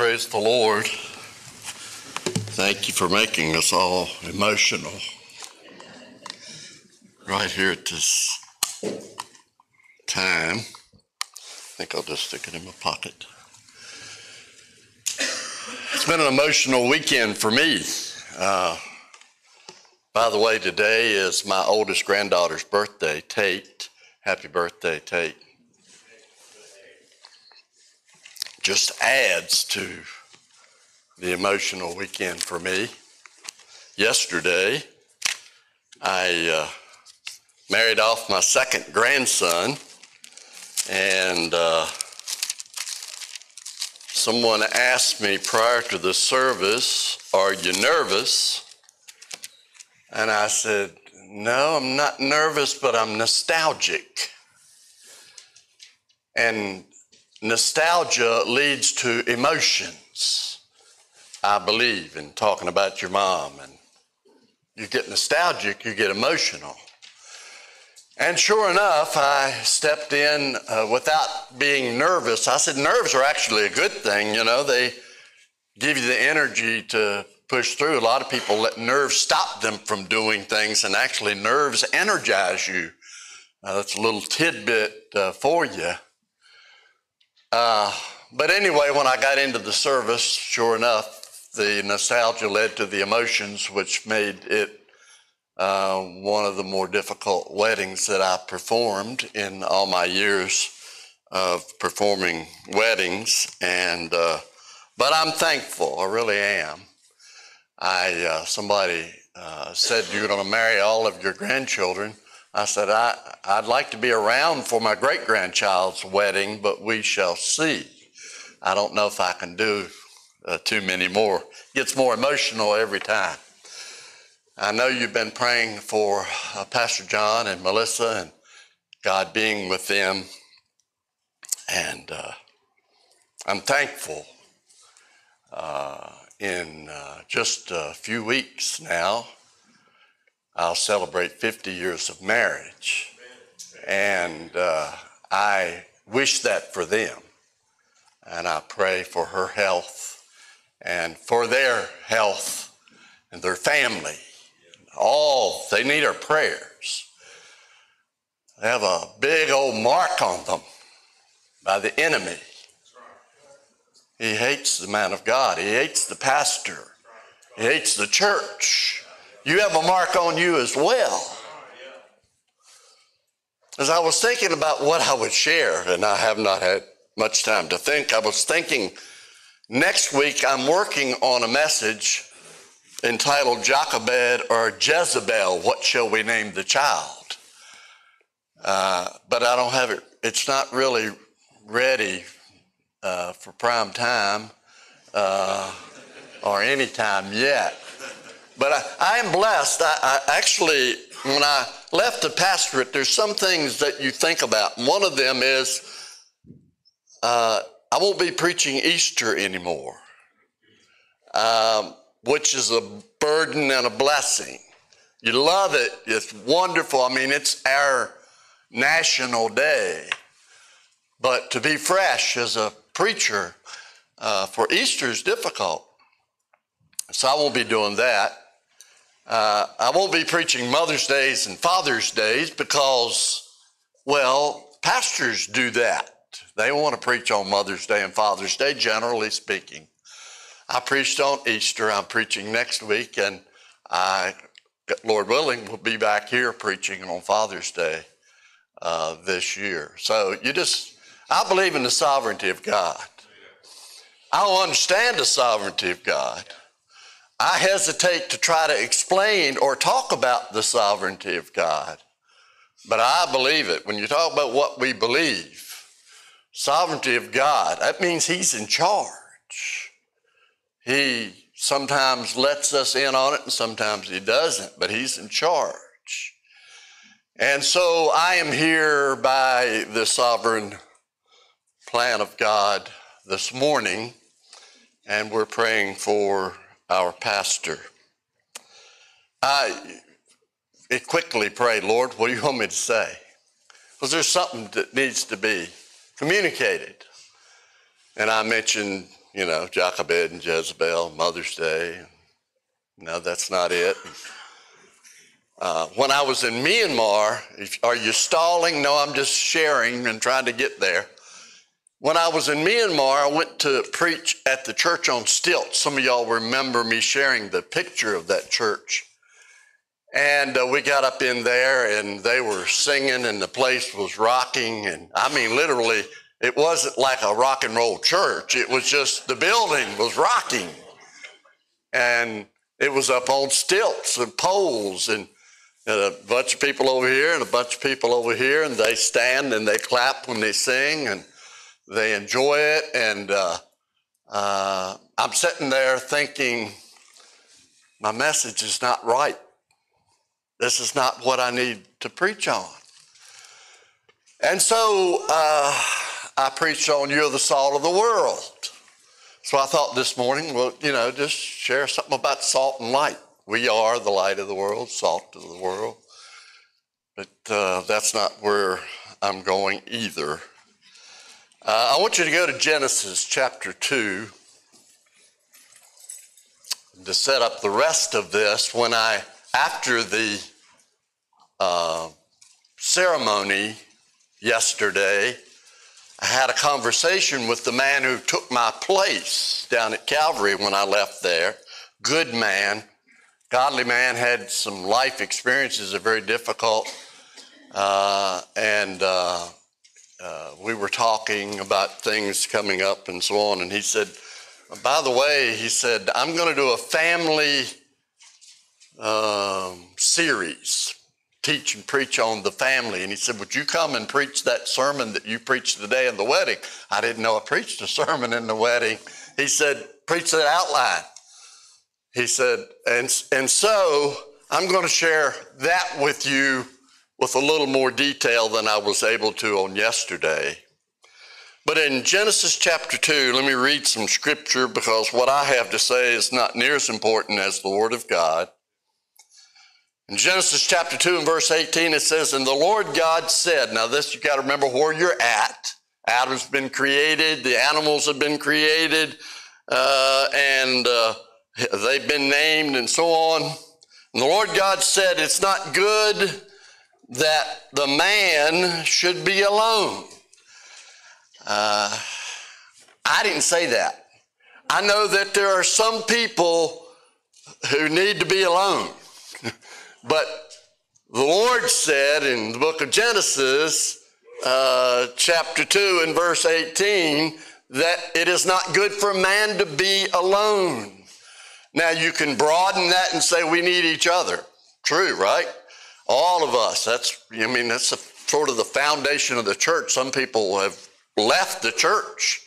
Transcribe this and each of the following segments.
Praise the Lord. Thank you for making us all emotional. Right here at this time. I think I'll just stick it in my pocket. It's been an emotional weekend for me. Uh, by the way, today is my oldest granddaughter's birthday, Tate. Happy birthday, Tate. Just adds to the emotional weekend for me. Yesterday, I uh, married off my second grandson, and uh, someone asked me prior to the service, Are you nervous? And I said, No, I'm not nervous, but I'm nostalgic. And nostalgia leads to emotions, I believe, in talking about your mom. And you get nostalgic, you get emotional. And sure enough, I stepped in uh, without being nervous. I said, nerves are actually a good thing. You know, they give you the energy to push through. A lot of people let nerves stop them from doing things, and actually, nerves energize you. Uh, that's a little tidbit uh, for you. Uh, but anyway, when I got into the service, sure enough, the nostalgia led to the emotions, which made it uh, one of the more difficult weddings that I performed in all my years of performing weddings. And uh, but I'm thankful. I really am. I uh, somebody uh, said you're going to marry all of your grandchildren. I said I I'd like to be around for my great grandchild's wedding, but we shall see. I don't know if I can do uh, too many more. Gets more emotional every time. I know you've been praying for uh, Pastor John and Melissa and God being with them. And uh, I'm thankful. Uh, in uh, just a few weeks now, I'll celebrate 50 years of marriage. And uh, I wish that for them. And I pray for her health and for their health and their family all they need are prayers. They have a big old mark on them by the enemy. He hates the man of God. He hates the pastor. He hates the church. You have a mark on you as well. As I was thinking about what I would share, and I have not had much time to think, I was thinking next week I'm working on a message entitled Jochebed or Jezebel, What Shall We Name the Child? Uh, but I don't have it, it's not really ready uh, for prime time uh, or any time yet. But I, I am blessed. I, I, actually, when I left the pastorate, there's some things that you think about. One of them is uh, I won't be preaching Easter anymore. Um, which is a burden and a blessing. You love it, it's wonderful. I mean, it's our national day. But to be fresh as a preacher uh, for Easter is difficult. So I won't be doing that. Uh, I won't be preaching Mother's Days and Father's Days because, well, pastors do that. They want to preach on Mother's Day and Father's Day, generally speaking. I preached on Easter. I'm preaching next week, and I, Lord willing, will be back here preaching on Father's Day uh, this year. So you just, I believe in the sovereignty of God. I don't understand the sovereignty of God. I hesitate to try to explain or talk about the sovereignty of God. But I believe it. When you talk about what we believe, sovereignty of God, that means He's in charge. He sometimes lets us in on it and sometimes he doesn't, but he's in charge. And so I am here by the sovereign plan of God this morning, and we're praying for our pastor. I quickly pray, Lord, what do you want me to say? Because there's something that needs to be communicated. And I mentioned you know, Jochebed and Jezebel, Mother's Day. No, that's not it. Uh, when I was in Myanmar, if, are you stalling? No, I'm just sharing and trying to get there. When I was in Myanmar, I went to preach at the church on stilts. Some of y'all remember me sharing the picture of that church. And uh, we got up in there and they were singing and the place was rocking. And I mean, literally, it wasn't like a rock and roll church. It was just the building was rocking. And it was up on stilts and poles and a bunch of people over here and a bunch of people over here. And they stand and they clap when they sing. And they enjoy it. And uh, uh, I'm sitting there thinking, my message is not right. This is not what I need to preach on. And so uh, I preached on You're the Salt of the World. So I thought this morning, well, you know, just share something about salt and light. We are the light of the world, salt of the world. But uh, that's not where I'm going either. Uh, I want you to go to Genesis chapter 2 to set up the rest of this. When I, after the uh, ceremony yesterday, I had a conversation with the man who took my place down at Calvary when I left there. Good man, godly man, had some life experiences that are very difficult. Uh, and uh, uh, we were talking about things coming up and so on, and he said, by the way, he said, I'm going to do a family um, series, teach and preach on the family. And he said, Would you come and preach that sermon that you preached today in the wedding? I didn't know I preached a sermon in the wedding. He said, Preach that outline. He said, And, and so I'm going to share that with you with a little more detail than I was able to on yesterday. But in Genesis chapter 2, let me read some scripture because what I have to say is not near as important as the Word of God. In Genesis chapter 2 and verse 18, it says, And the Lord God said, Now, this you got to remember where you're at. Adam's been created, the animals have been created, uh, and uh, they've been named, and so on. And the Lord God said, It's not good that the man should be alone. Uh, I didn't say that. I know that there are some people who need to be alone. but the Lord said in the book of Genesis, uh, chapter 2 and verse 18, that it is not good for man to be alone. Now, you can broaden that and say we need each other. True, right? All of us. That's, I mean, that's a, sort of the foundation of the church. Some people have left the church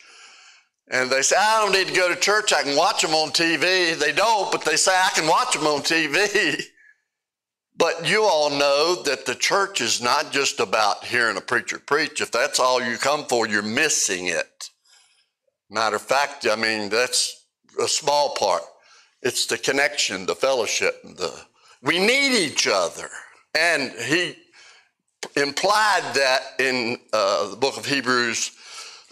and they say, I don't need to go to church. I can watch them on TV. They don't, but they say, I can watch them on TV. But you all know that the church is not just about hearing a preacher preach. If that's all you come for, you're missing it. Matter of fact, I mean, that's a small part. It's the connection, the fellowship, the we need each other. And he implied that in uh, the book of Hebrews,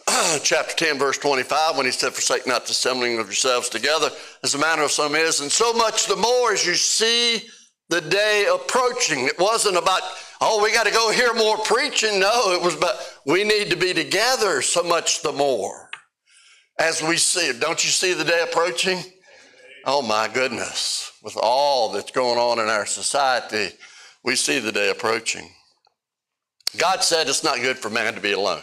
chapter 10, verse 25, when he said, Forsake not the assembling of yourselves together, as the manner of some is, and so much the more as you see the day approaching. It wasn't about, oh, we got to go hear more preaching. No, it was about, we need to be together so much the more as we see it. Don't you see the day approaching? Oh, my goodness. With all that's going on in our society, we see the day approaching. God said it's not good for man to be alone.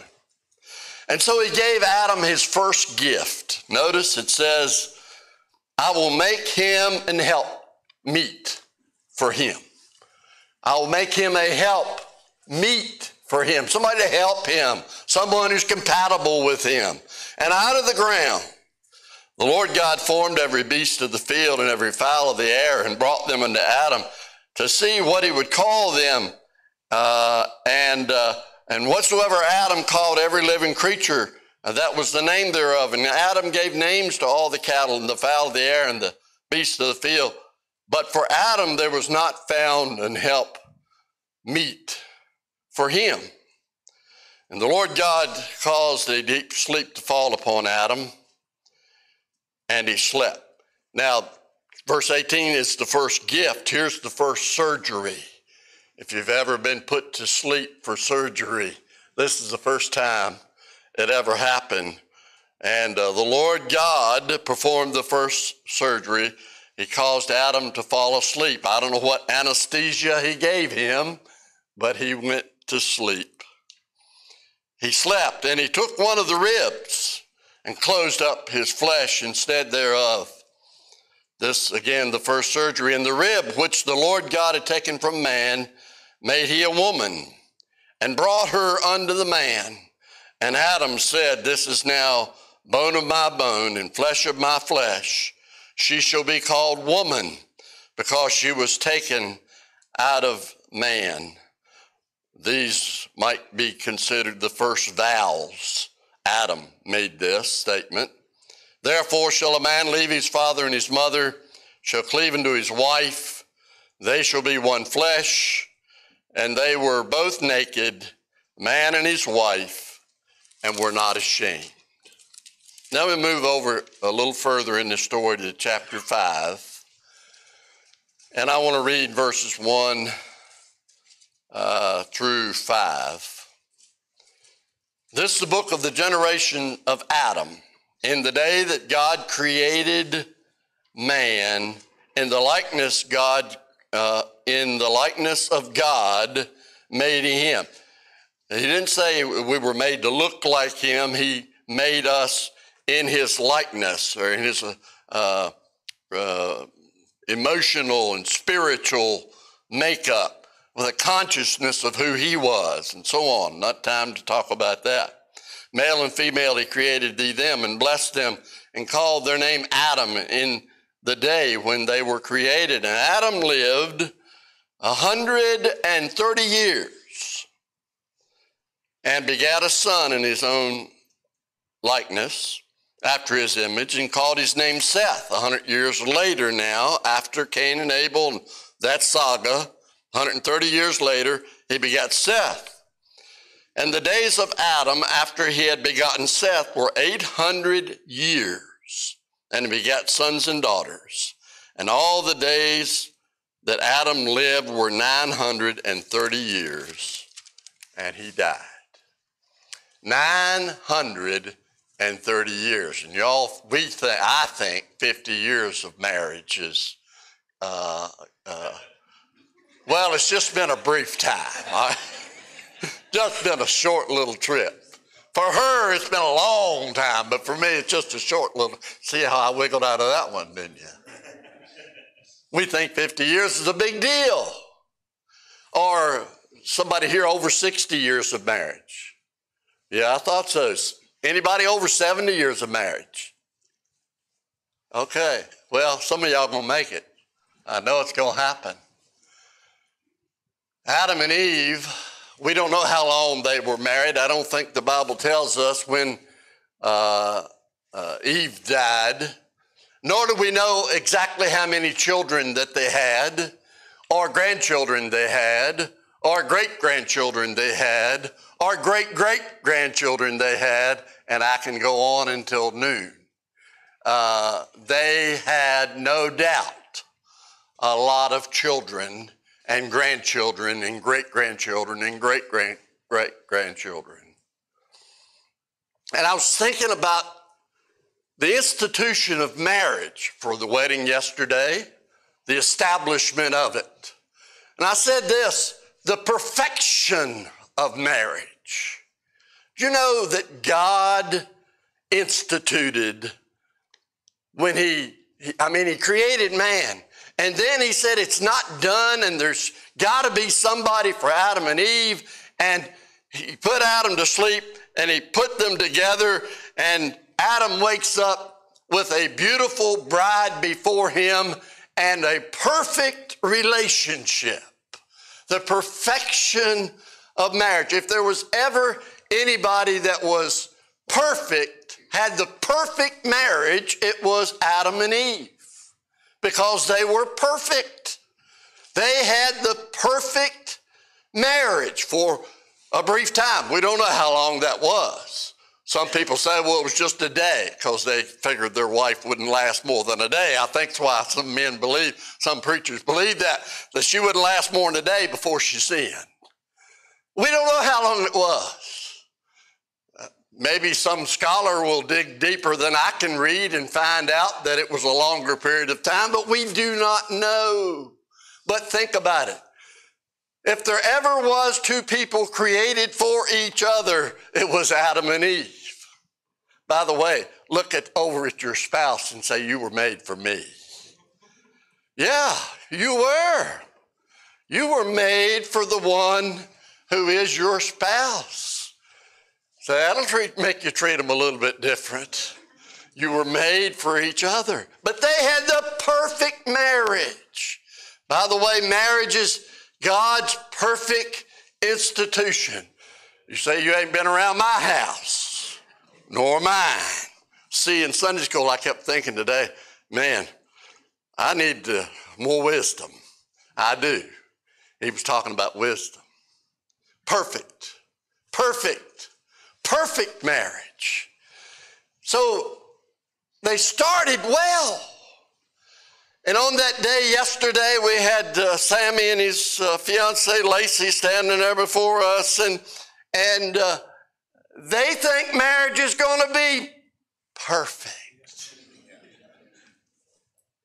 And so he gave Adam his first gift. Notice it says, I will make him an help meet for him. I will make him a help meet for him, somebody to help him, someone who's compatible with him. And out of the ground, the Lord God formed every beast of the field and every fowl of the air and brought them unto Adam to see what he would call them. Uh, and, uh, and whatsoever Adam called every living creature, uh, that was the name thereof. And Adam gave names to all the cattle and the fowl of the air and the beasts of the field. But for Adam, there was not found an help meet for him. And the Lord God caused a deep sleep to fall upon Adam. and he slept. Now, verse 18 is the first gift. Here's the first surgery. If you've ever been put to sleep for surgery, this is the first time it ever happened. And uh, the Lord God performed the first surgery. He caused Adam to fall asleep. I don't know what anesthesia he gave him, but he went to sleep. He slept, and he took one of the ribs and closed up his flesh instead thereof. This, again, the first surgery. And the rib which the Lord God had taken from man, made he a woman and brought her unto the man. And Adam said, This is now bone of my bone and flesh of my flesh. She shall be called woman because she was taken out of man. These might be considered the first vows. Adam made this statement. Therefore shall a man leave his father and his mother, shall cleave unto his wife, they shall be one flesh, and they were both naked, man and his wife, and were not ashamed. Now we move over a little further in the story to chapter 5. And I want to read verses 1 uh, through 5. This is the book of the generation of Adam. In the day that God created man, in the likeness God, uh, in the likeness of God, made him. He didn't say we were made to look like him. He made us in his likeness or in his uh, uh, emotional and spiritual makeup with a consciousness of who he was and so on. Not time to talk about that. Male and female, he created thee them and blessed them and called their name Adam in the day when they were created. And Adam lived a hundred and thirty years and begat a son in his own likeness after his image and called his name Seth. A hundred years later now, after Cain and Abel and that saga, 130 years later, he begat Seth. And the days of Adam after he had begotten Seth were 800 years, and he begat sons and daughters. And all the days that Adam lived were 930 years, and he died. 930 years. And y'all, we think, I think 50 years of marriage is uh, uh, well, it's just been a brief time. Just been a short little trip. For her, it's been a long time, but for me, it's just a short little. See how I wiggled out of that one, didn't you? We think 50 years is a big deal. Or somebody here over 60 years of marriage. Yeah, I thought so. Anybody over 70 years of marriage? Okay. Well, some of y'all gonna make it. I know it's gonna happen. Adam and Eve, we don't know how long they were married. I don't think the Bible tells us when uh, uh, Eve died, nor do we know exactly how many children that they had, or grandchildren they had, or great grandchildren they had, or great great grandchildren they had, and I can go on until noon. Uh, they had no doubt a lot of children and grandchildren and great grandchildren and great great grandchildren. And I was thinking about the institution of marriage for the wedding yesterday, the establishment of it. And I said this the perfection of marriage. You know that God instituted when he, I mean, he created man and then he said, It's not done, and there's got to be somebody for Adam and Eve. And he put Adam to sleep and he put them together. And Adam wakes up with a beautiful bride before him and a perfect relationship. The perfection of marriage. If there was ever anybody that was perfect, had the perfect marriage, it was Adam and Eve because they were perfect. They had the perfect marriage for a brief time. We don't know how long that was. Some people say, well, it was just a day because they figured their wife wouldn't last more than a day. I think that's why some men believe, some preachers believe that, that she wouldn't last more than a day before she sinned. We don't know how long it was. Maybe some scholar will dig deeper than I can read and find out that it was a longer period of time, but we do not know. But think about it. If there ever was two people created for each other, it was Adam and Eve. By the way, look at over at your spouse and say, You were made for me. Yeah, you were. You were made for the one who is your spouse. So that'll treat, make you treat them a little bit different. You were made for each other. But they had the perfect marriage. By the way, marriage is God's perfect institution. You say you ain't been around my house nor mine. See, in Sunday school, I kept thinking today, man, I need uh, more wisdom. I do. He was talking about wisdom. Perfect, perfect, perfect marriage. So they started well. And on that day yesterday, we had uh, Sammy and his uh, fiancee Lacey standing there before us, and and uh, they think marriage is going to be perfect.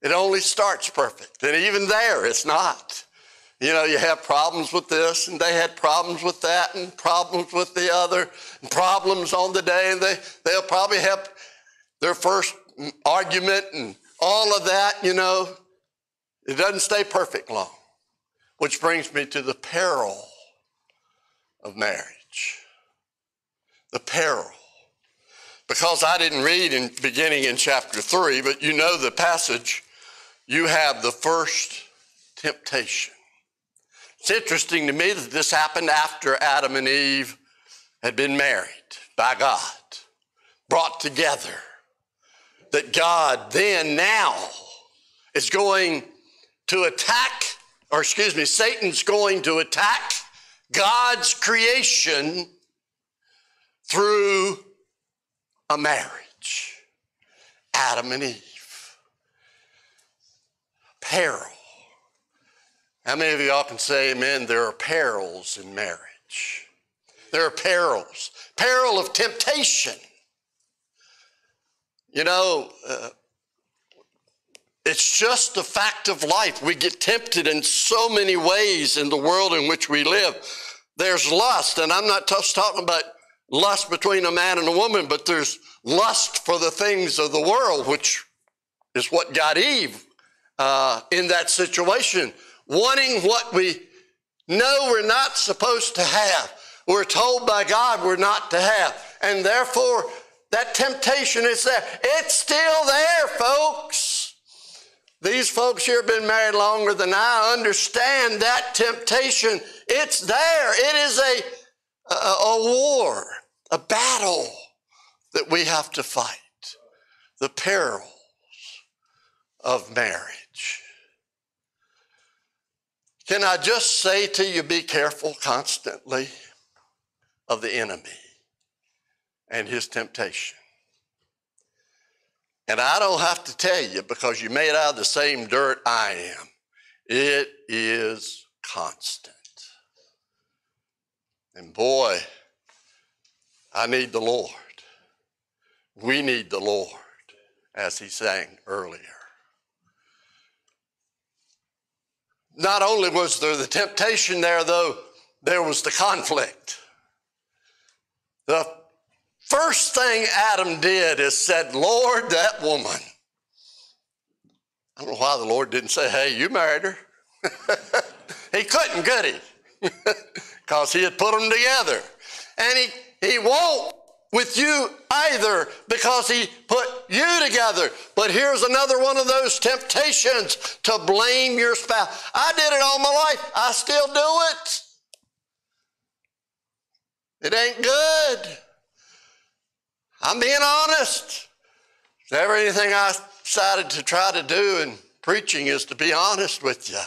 It only starts perfect. And even there, it's not. You know, you have problems with this, and they had problems with that, and problems with the other, and problems on the day, and they, they'll probably have their first argument and all of that, you know. It doesn't stay perfect long. Which brings me to the peril of marriage the peril. Because I didn't read in beginning in chapter 3, but you know the passage, you have the first temptation. It's interesting to me that this happened after Adam and Eve had been married by God, brought together. That God then, now, is going to attack, or excuse me, Satan's going to attack God's creation through a marriage. Adam and Eve. Peril. How many of y'all can say amen? There are perils in marriage. There are perils. Peril of temptation. You know, uh, it's just a fact of life. We get tempted in so many ways in the world in which we live. There's lust, and I'm not just talking about lust between a man and a woman, but there's lust for the things of the world, which is what got Eve uh, in that situation, wanting what we know we're not supposed to have. We're told by God we're not to have. And therefore, that temptation is there. It's still there, folks. These folks here have been married longer than I understand that temptation. It's there. It is a a, a war, a battle that we have to fight. The perils of marriage. Can I just say to you, be careful constantly of the enemy and his temptation. And I don't have to tell you because you made out of the same dirt I am. It is constant. And boy, I need the Lord. We need the Lord, as he sang earlier. Not only was there the temptation there, though, there was the conflict. The first thing Adam did is said, Lord, that woman. I don't know why the Lord didn't say, hey, you married her. he couldn't, could he? because he had put them together. And he, he won't with you either because he put you together. But here's another one of those temptations to blame your spouse. I did it all my life. I still do it. It ain't good. I'm being honest. Is ever anything I decided to try to do in preaching is to be honest with you.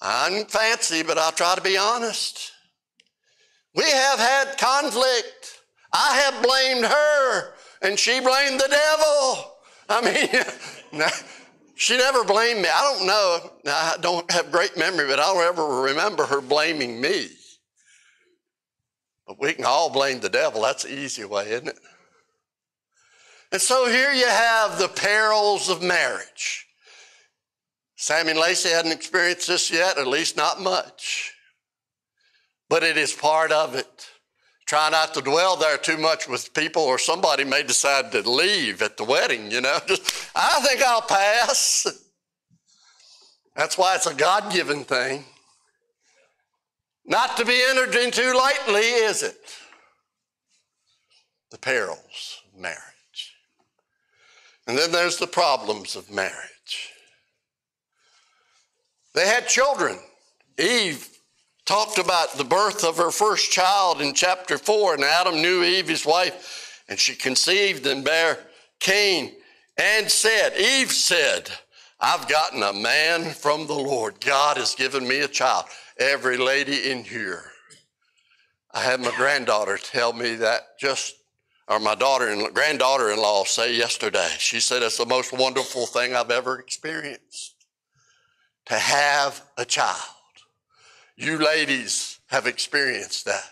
I'm fancy, but I'll try to be honest. We have had conflict. I have blamed her and she blamed the devil. I mean, she never blamed me. I don't know. I don't have great memory, but I don't ever remember her blaming me. But we can all blame the devil. That's the easy way, isn't it? And so here you have the perils of marriage. Sammy Lacey hadn't experienced this yet, at least not much. But it is part of it. Try not to dwell there too much with people, or somebody may decide to leave at the wedding, you know. Just, I think I'll pass. That's why it's a God given thing. Not to be entered into lightly, is it? The perils of marriage. And then there's the problems of marriage. They had children. Eve talked about the birth of her first child in chapter 4, and Adam knew Eve, his wife, and she conceived and bare Cain and said, Eve said, I've gotten a man from the Lord. God has given me a child. Every lady in here. I had my granddaughter tell me that just or my daughter and granddaughter-in-law say yesterday. She said it's the most wonderful thing I've ever experienced to have a child. You ladies have experienced that.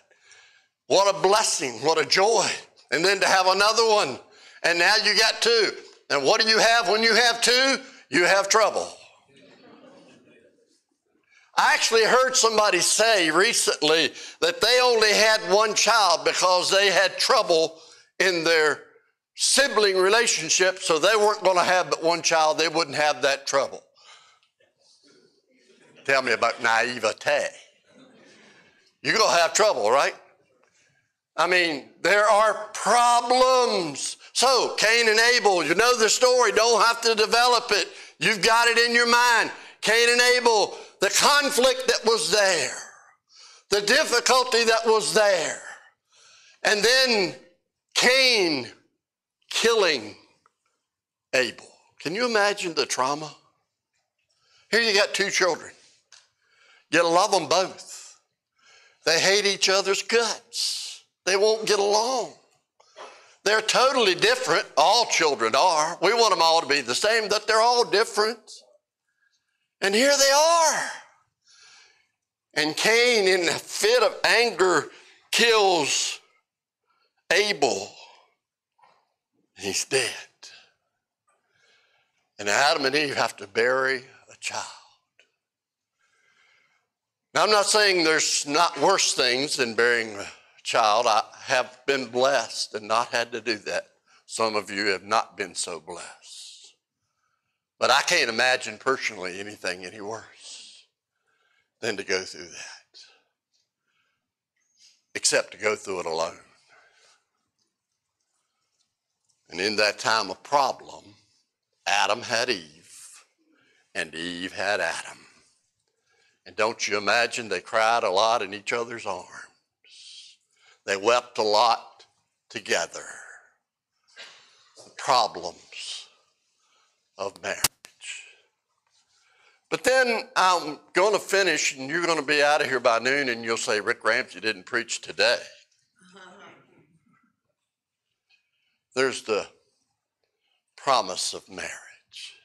What a blessing, what a joy. And then to have another one. And now you got two. And what do you have when you have two? You have trouble. I actually heard somebody say recently that they only had one child because they had trouble in their sibling relationship, so they weren't going to have but one child, they wouldn't have that trouble. Tell me about naivete. You're going to have trouble, right? I mean, there are problems. So, Cain and Abel, you know the story, don't have to develop it. You've got it in your mind. Cain and Abel, the conflict that was there, the difficulty that was there. And then Cain killing Abel. Can you imagine the trauma? Here you got two children. You love them both. They hate each other's guts. They won't get along. They're totally different. All children are. We want them all to be the same, but they're all different. And here they are. And Cain, in a fit of anger, kills Abel, he's dead. And Adam and Eve have to bury a child. Now, I'm not saying there's not worse things than bearing a child. I have been blessed and not had to do that. Some of you have not been so blessed. But I can't imagine personally anything any worse than to go through that, except to go through it alone. And in that time of problem, Adam had Eve, and Eve had Adam. And don't you imagine they cried a lot in each other's arms? They wept a lot together. The problems of marriage. But then I'm going to finish, and you're going to be out of here by noon, and you'll say, Rick Ramsey didn't preach today. there's the promise of marriage.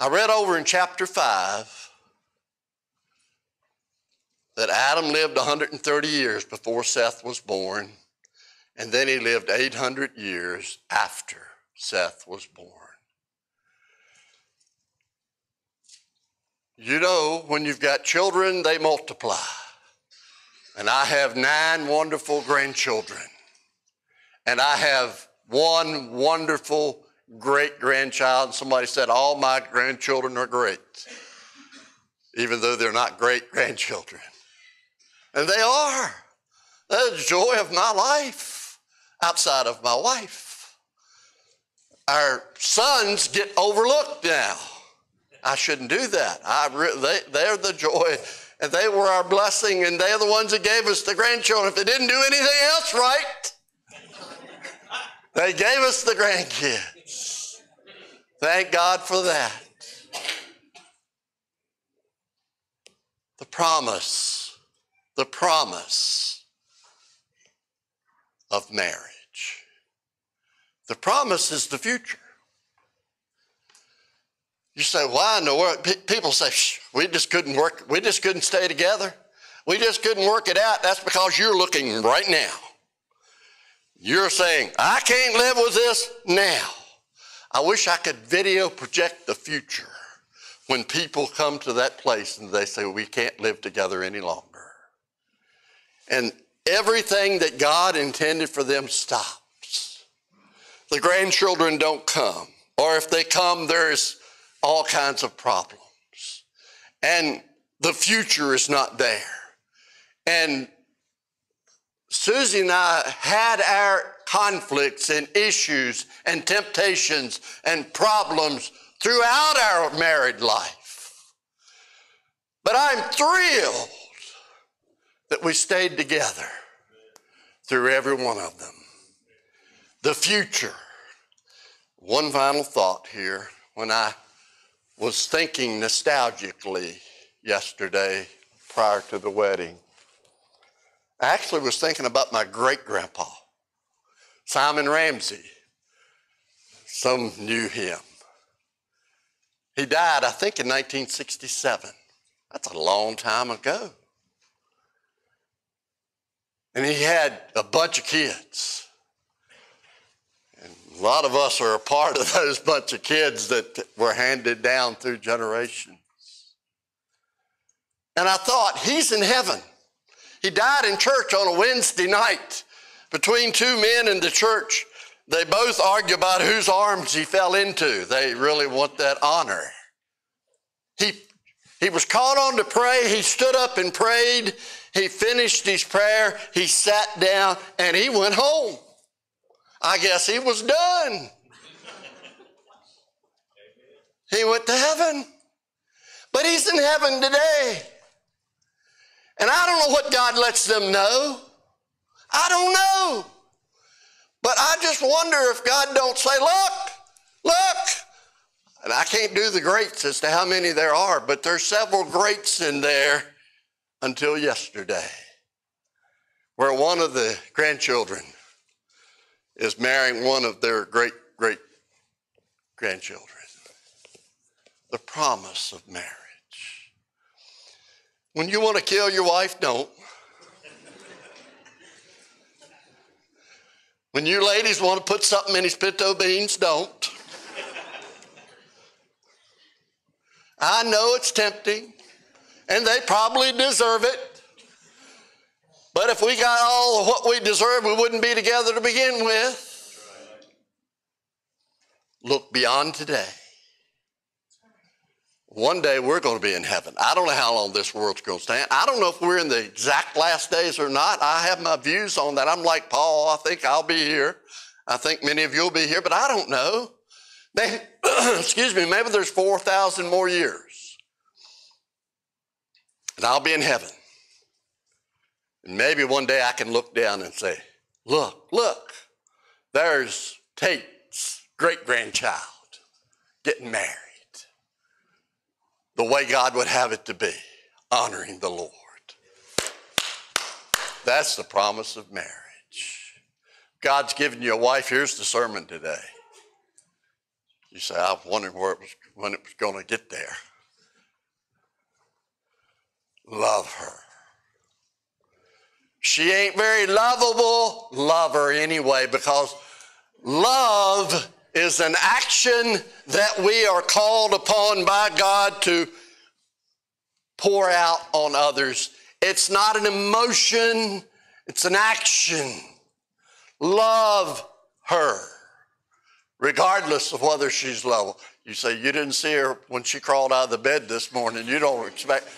I read over in chapter 5 that Adam lived 130 years before Seth was born, and then he lived 800 years after Seth was born. You know, when you've got children, they multiply. And I have nine wonderful grandchildren. And I have one wonderful great grandchild. Somebody said, All my grandchildren are great, even though they're not great grandchildren. And they are. the joy of my life outside of my wife. Our sons get overlooked now. I shouldn't do that. I re- they, they're the joy, and they were our blessing, and they're the ones that gave us the grandchildren. If they didn't do anything else right, they gave us the grandkids. Thank God for that. The promise, the promise of marriage. The promise is the future. You say, why in the world? People say, we just couldn't work, we just couldn't stay together. We just couldn't work it out. That's because you're looking right now. You're saying, I can't live with this now. I wish I could video project the future when people come to that place and they say, we can't live together any longer. And everything that God intended for them stops. The grandchildren don't come. Or if they come, there's all kinds of problems. And the future is not there. And Susie and I had our conflicts and issues and temptations and problems throughout our married life. But I'm thrilled that we stayed together through every one of them. The future. One final thought here. When I was thinking nostalgically yesterday prior to the wedding, I actually was thinking about my great grandpa, Simon Ramsey. Some knew him. He died, I think, in 1967. That's a long time ago. And he had a bunch of kids. And a lot of us are a part of those bunch of kids that were handed down through generations. And I thought, he's in heaven. He died in church on a Wednesday night between two men in the church. They both argue about whose arms he fell into. They really want that honor. He, he was called on to pray. He stood up and prayed. He finished his prayer. He sat down and he went home. I guess he was done. He went to heaven. But he's in heaven today. And I don't know what God lets them know. I don't know. But I just wonder if God don't say, look, look. And I can't do the greats as to how many there are, but there's several greats in there until yesterday, where one of the grandchildren is marrying one of their great great grandchildren. The promise of marriage. When you want to kill your wife, don't. When you ladies want to put something in his pinto beans, don't. I know it's tempting, and they probably deserve it. But if we got all what we deserve, we wouldn't be together to begin with. Look beyond today. One day we're going to be in heaven. I don't know how long this world's going to stand. I don't know if we're in the exact last days or not. I have my views on that. I'm like Paul. I think I'll be here. I think many of you will be here, but I don't know. They, excuse me, maybe there's 4,000 more years. And I'll be in heaven. And maybe one day I can look down and say, look, look, there's Tate's great grandchild getting married the way God would have it to be, honoring the Lord. That's the promise of marriage. God's given you a wife. Here's the sermon today. You say, I wondered where it was, when it was going to get there. Love her. She ain't very lovable. Love her anyway because love is an action that we are called upon by God to pour out on others. It's not an emotion, it's an action. Love her, regardless of whether she's level. You say, You didn't see her when she crawled out of the bed this morning. You don't expect.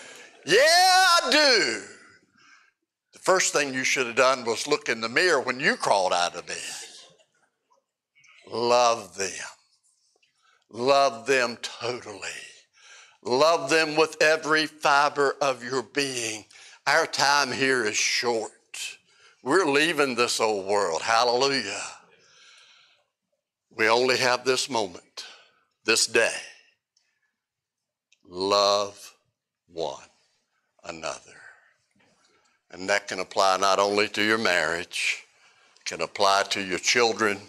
Yeah, I do. The first thing you should have done was look in the mirror when you crawled out of bed. Love them. Love them totally. Love them with every fiber of your being. Our time here is short. We're leaving this old world. Hallelujah. We only have this moment, this day. Love one another. And that can apply not only to your marriage, can apply to your children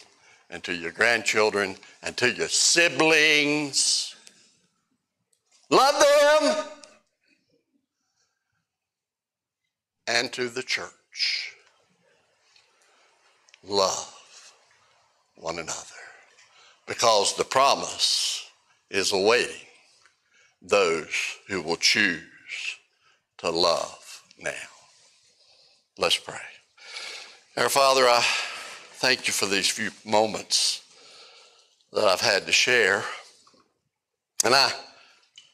and to your grandchildren and to your siblings. Love them and to the church. Love one another because the promise is awaiting those who will choose to love now. Let's pray. Our Father, I thank you for these few moments that I've had to share. And I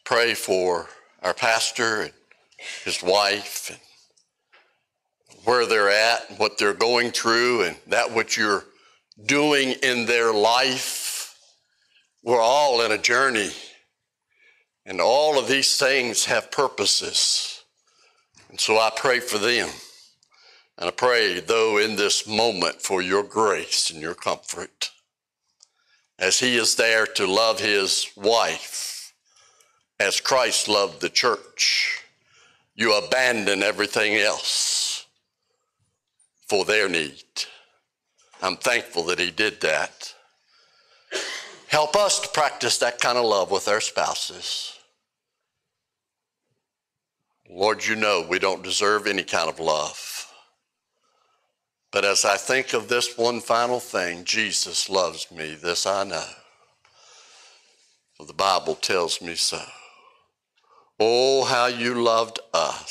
pray for our pastor and his wife and where they're at, and what they're going through, and that what you're doing in their life. We're all in a journey, and all of these things have purposes. And so I pray for them. And I pray, though, in this moment for your grace and your comfort as he is there to love his wife as Christ loved the church. You abandon everything else for their need. I'm thankful that he did that. Help us to practice that kind of love with our spouses. Lord, you know we don't deserve any kind of love. But as I think of this one final thing, Jesus loves me, this I know. The Bible tells me so. Oh, how you loved us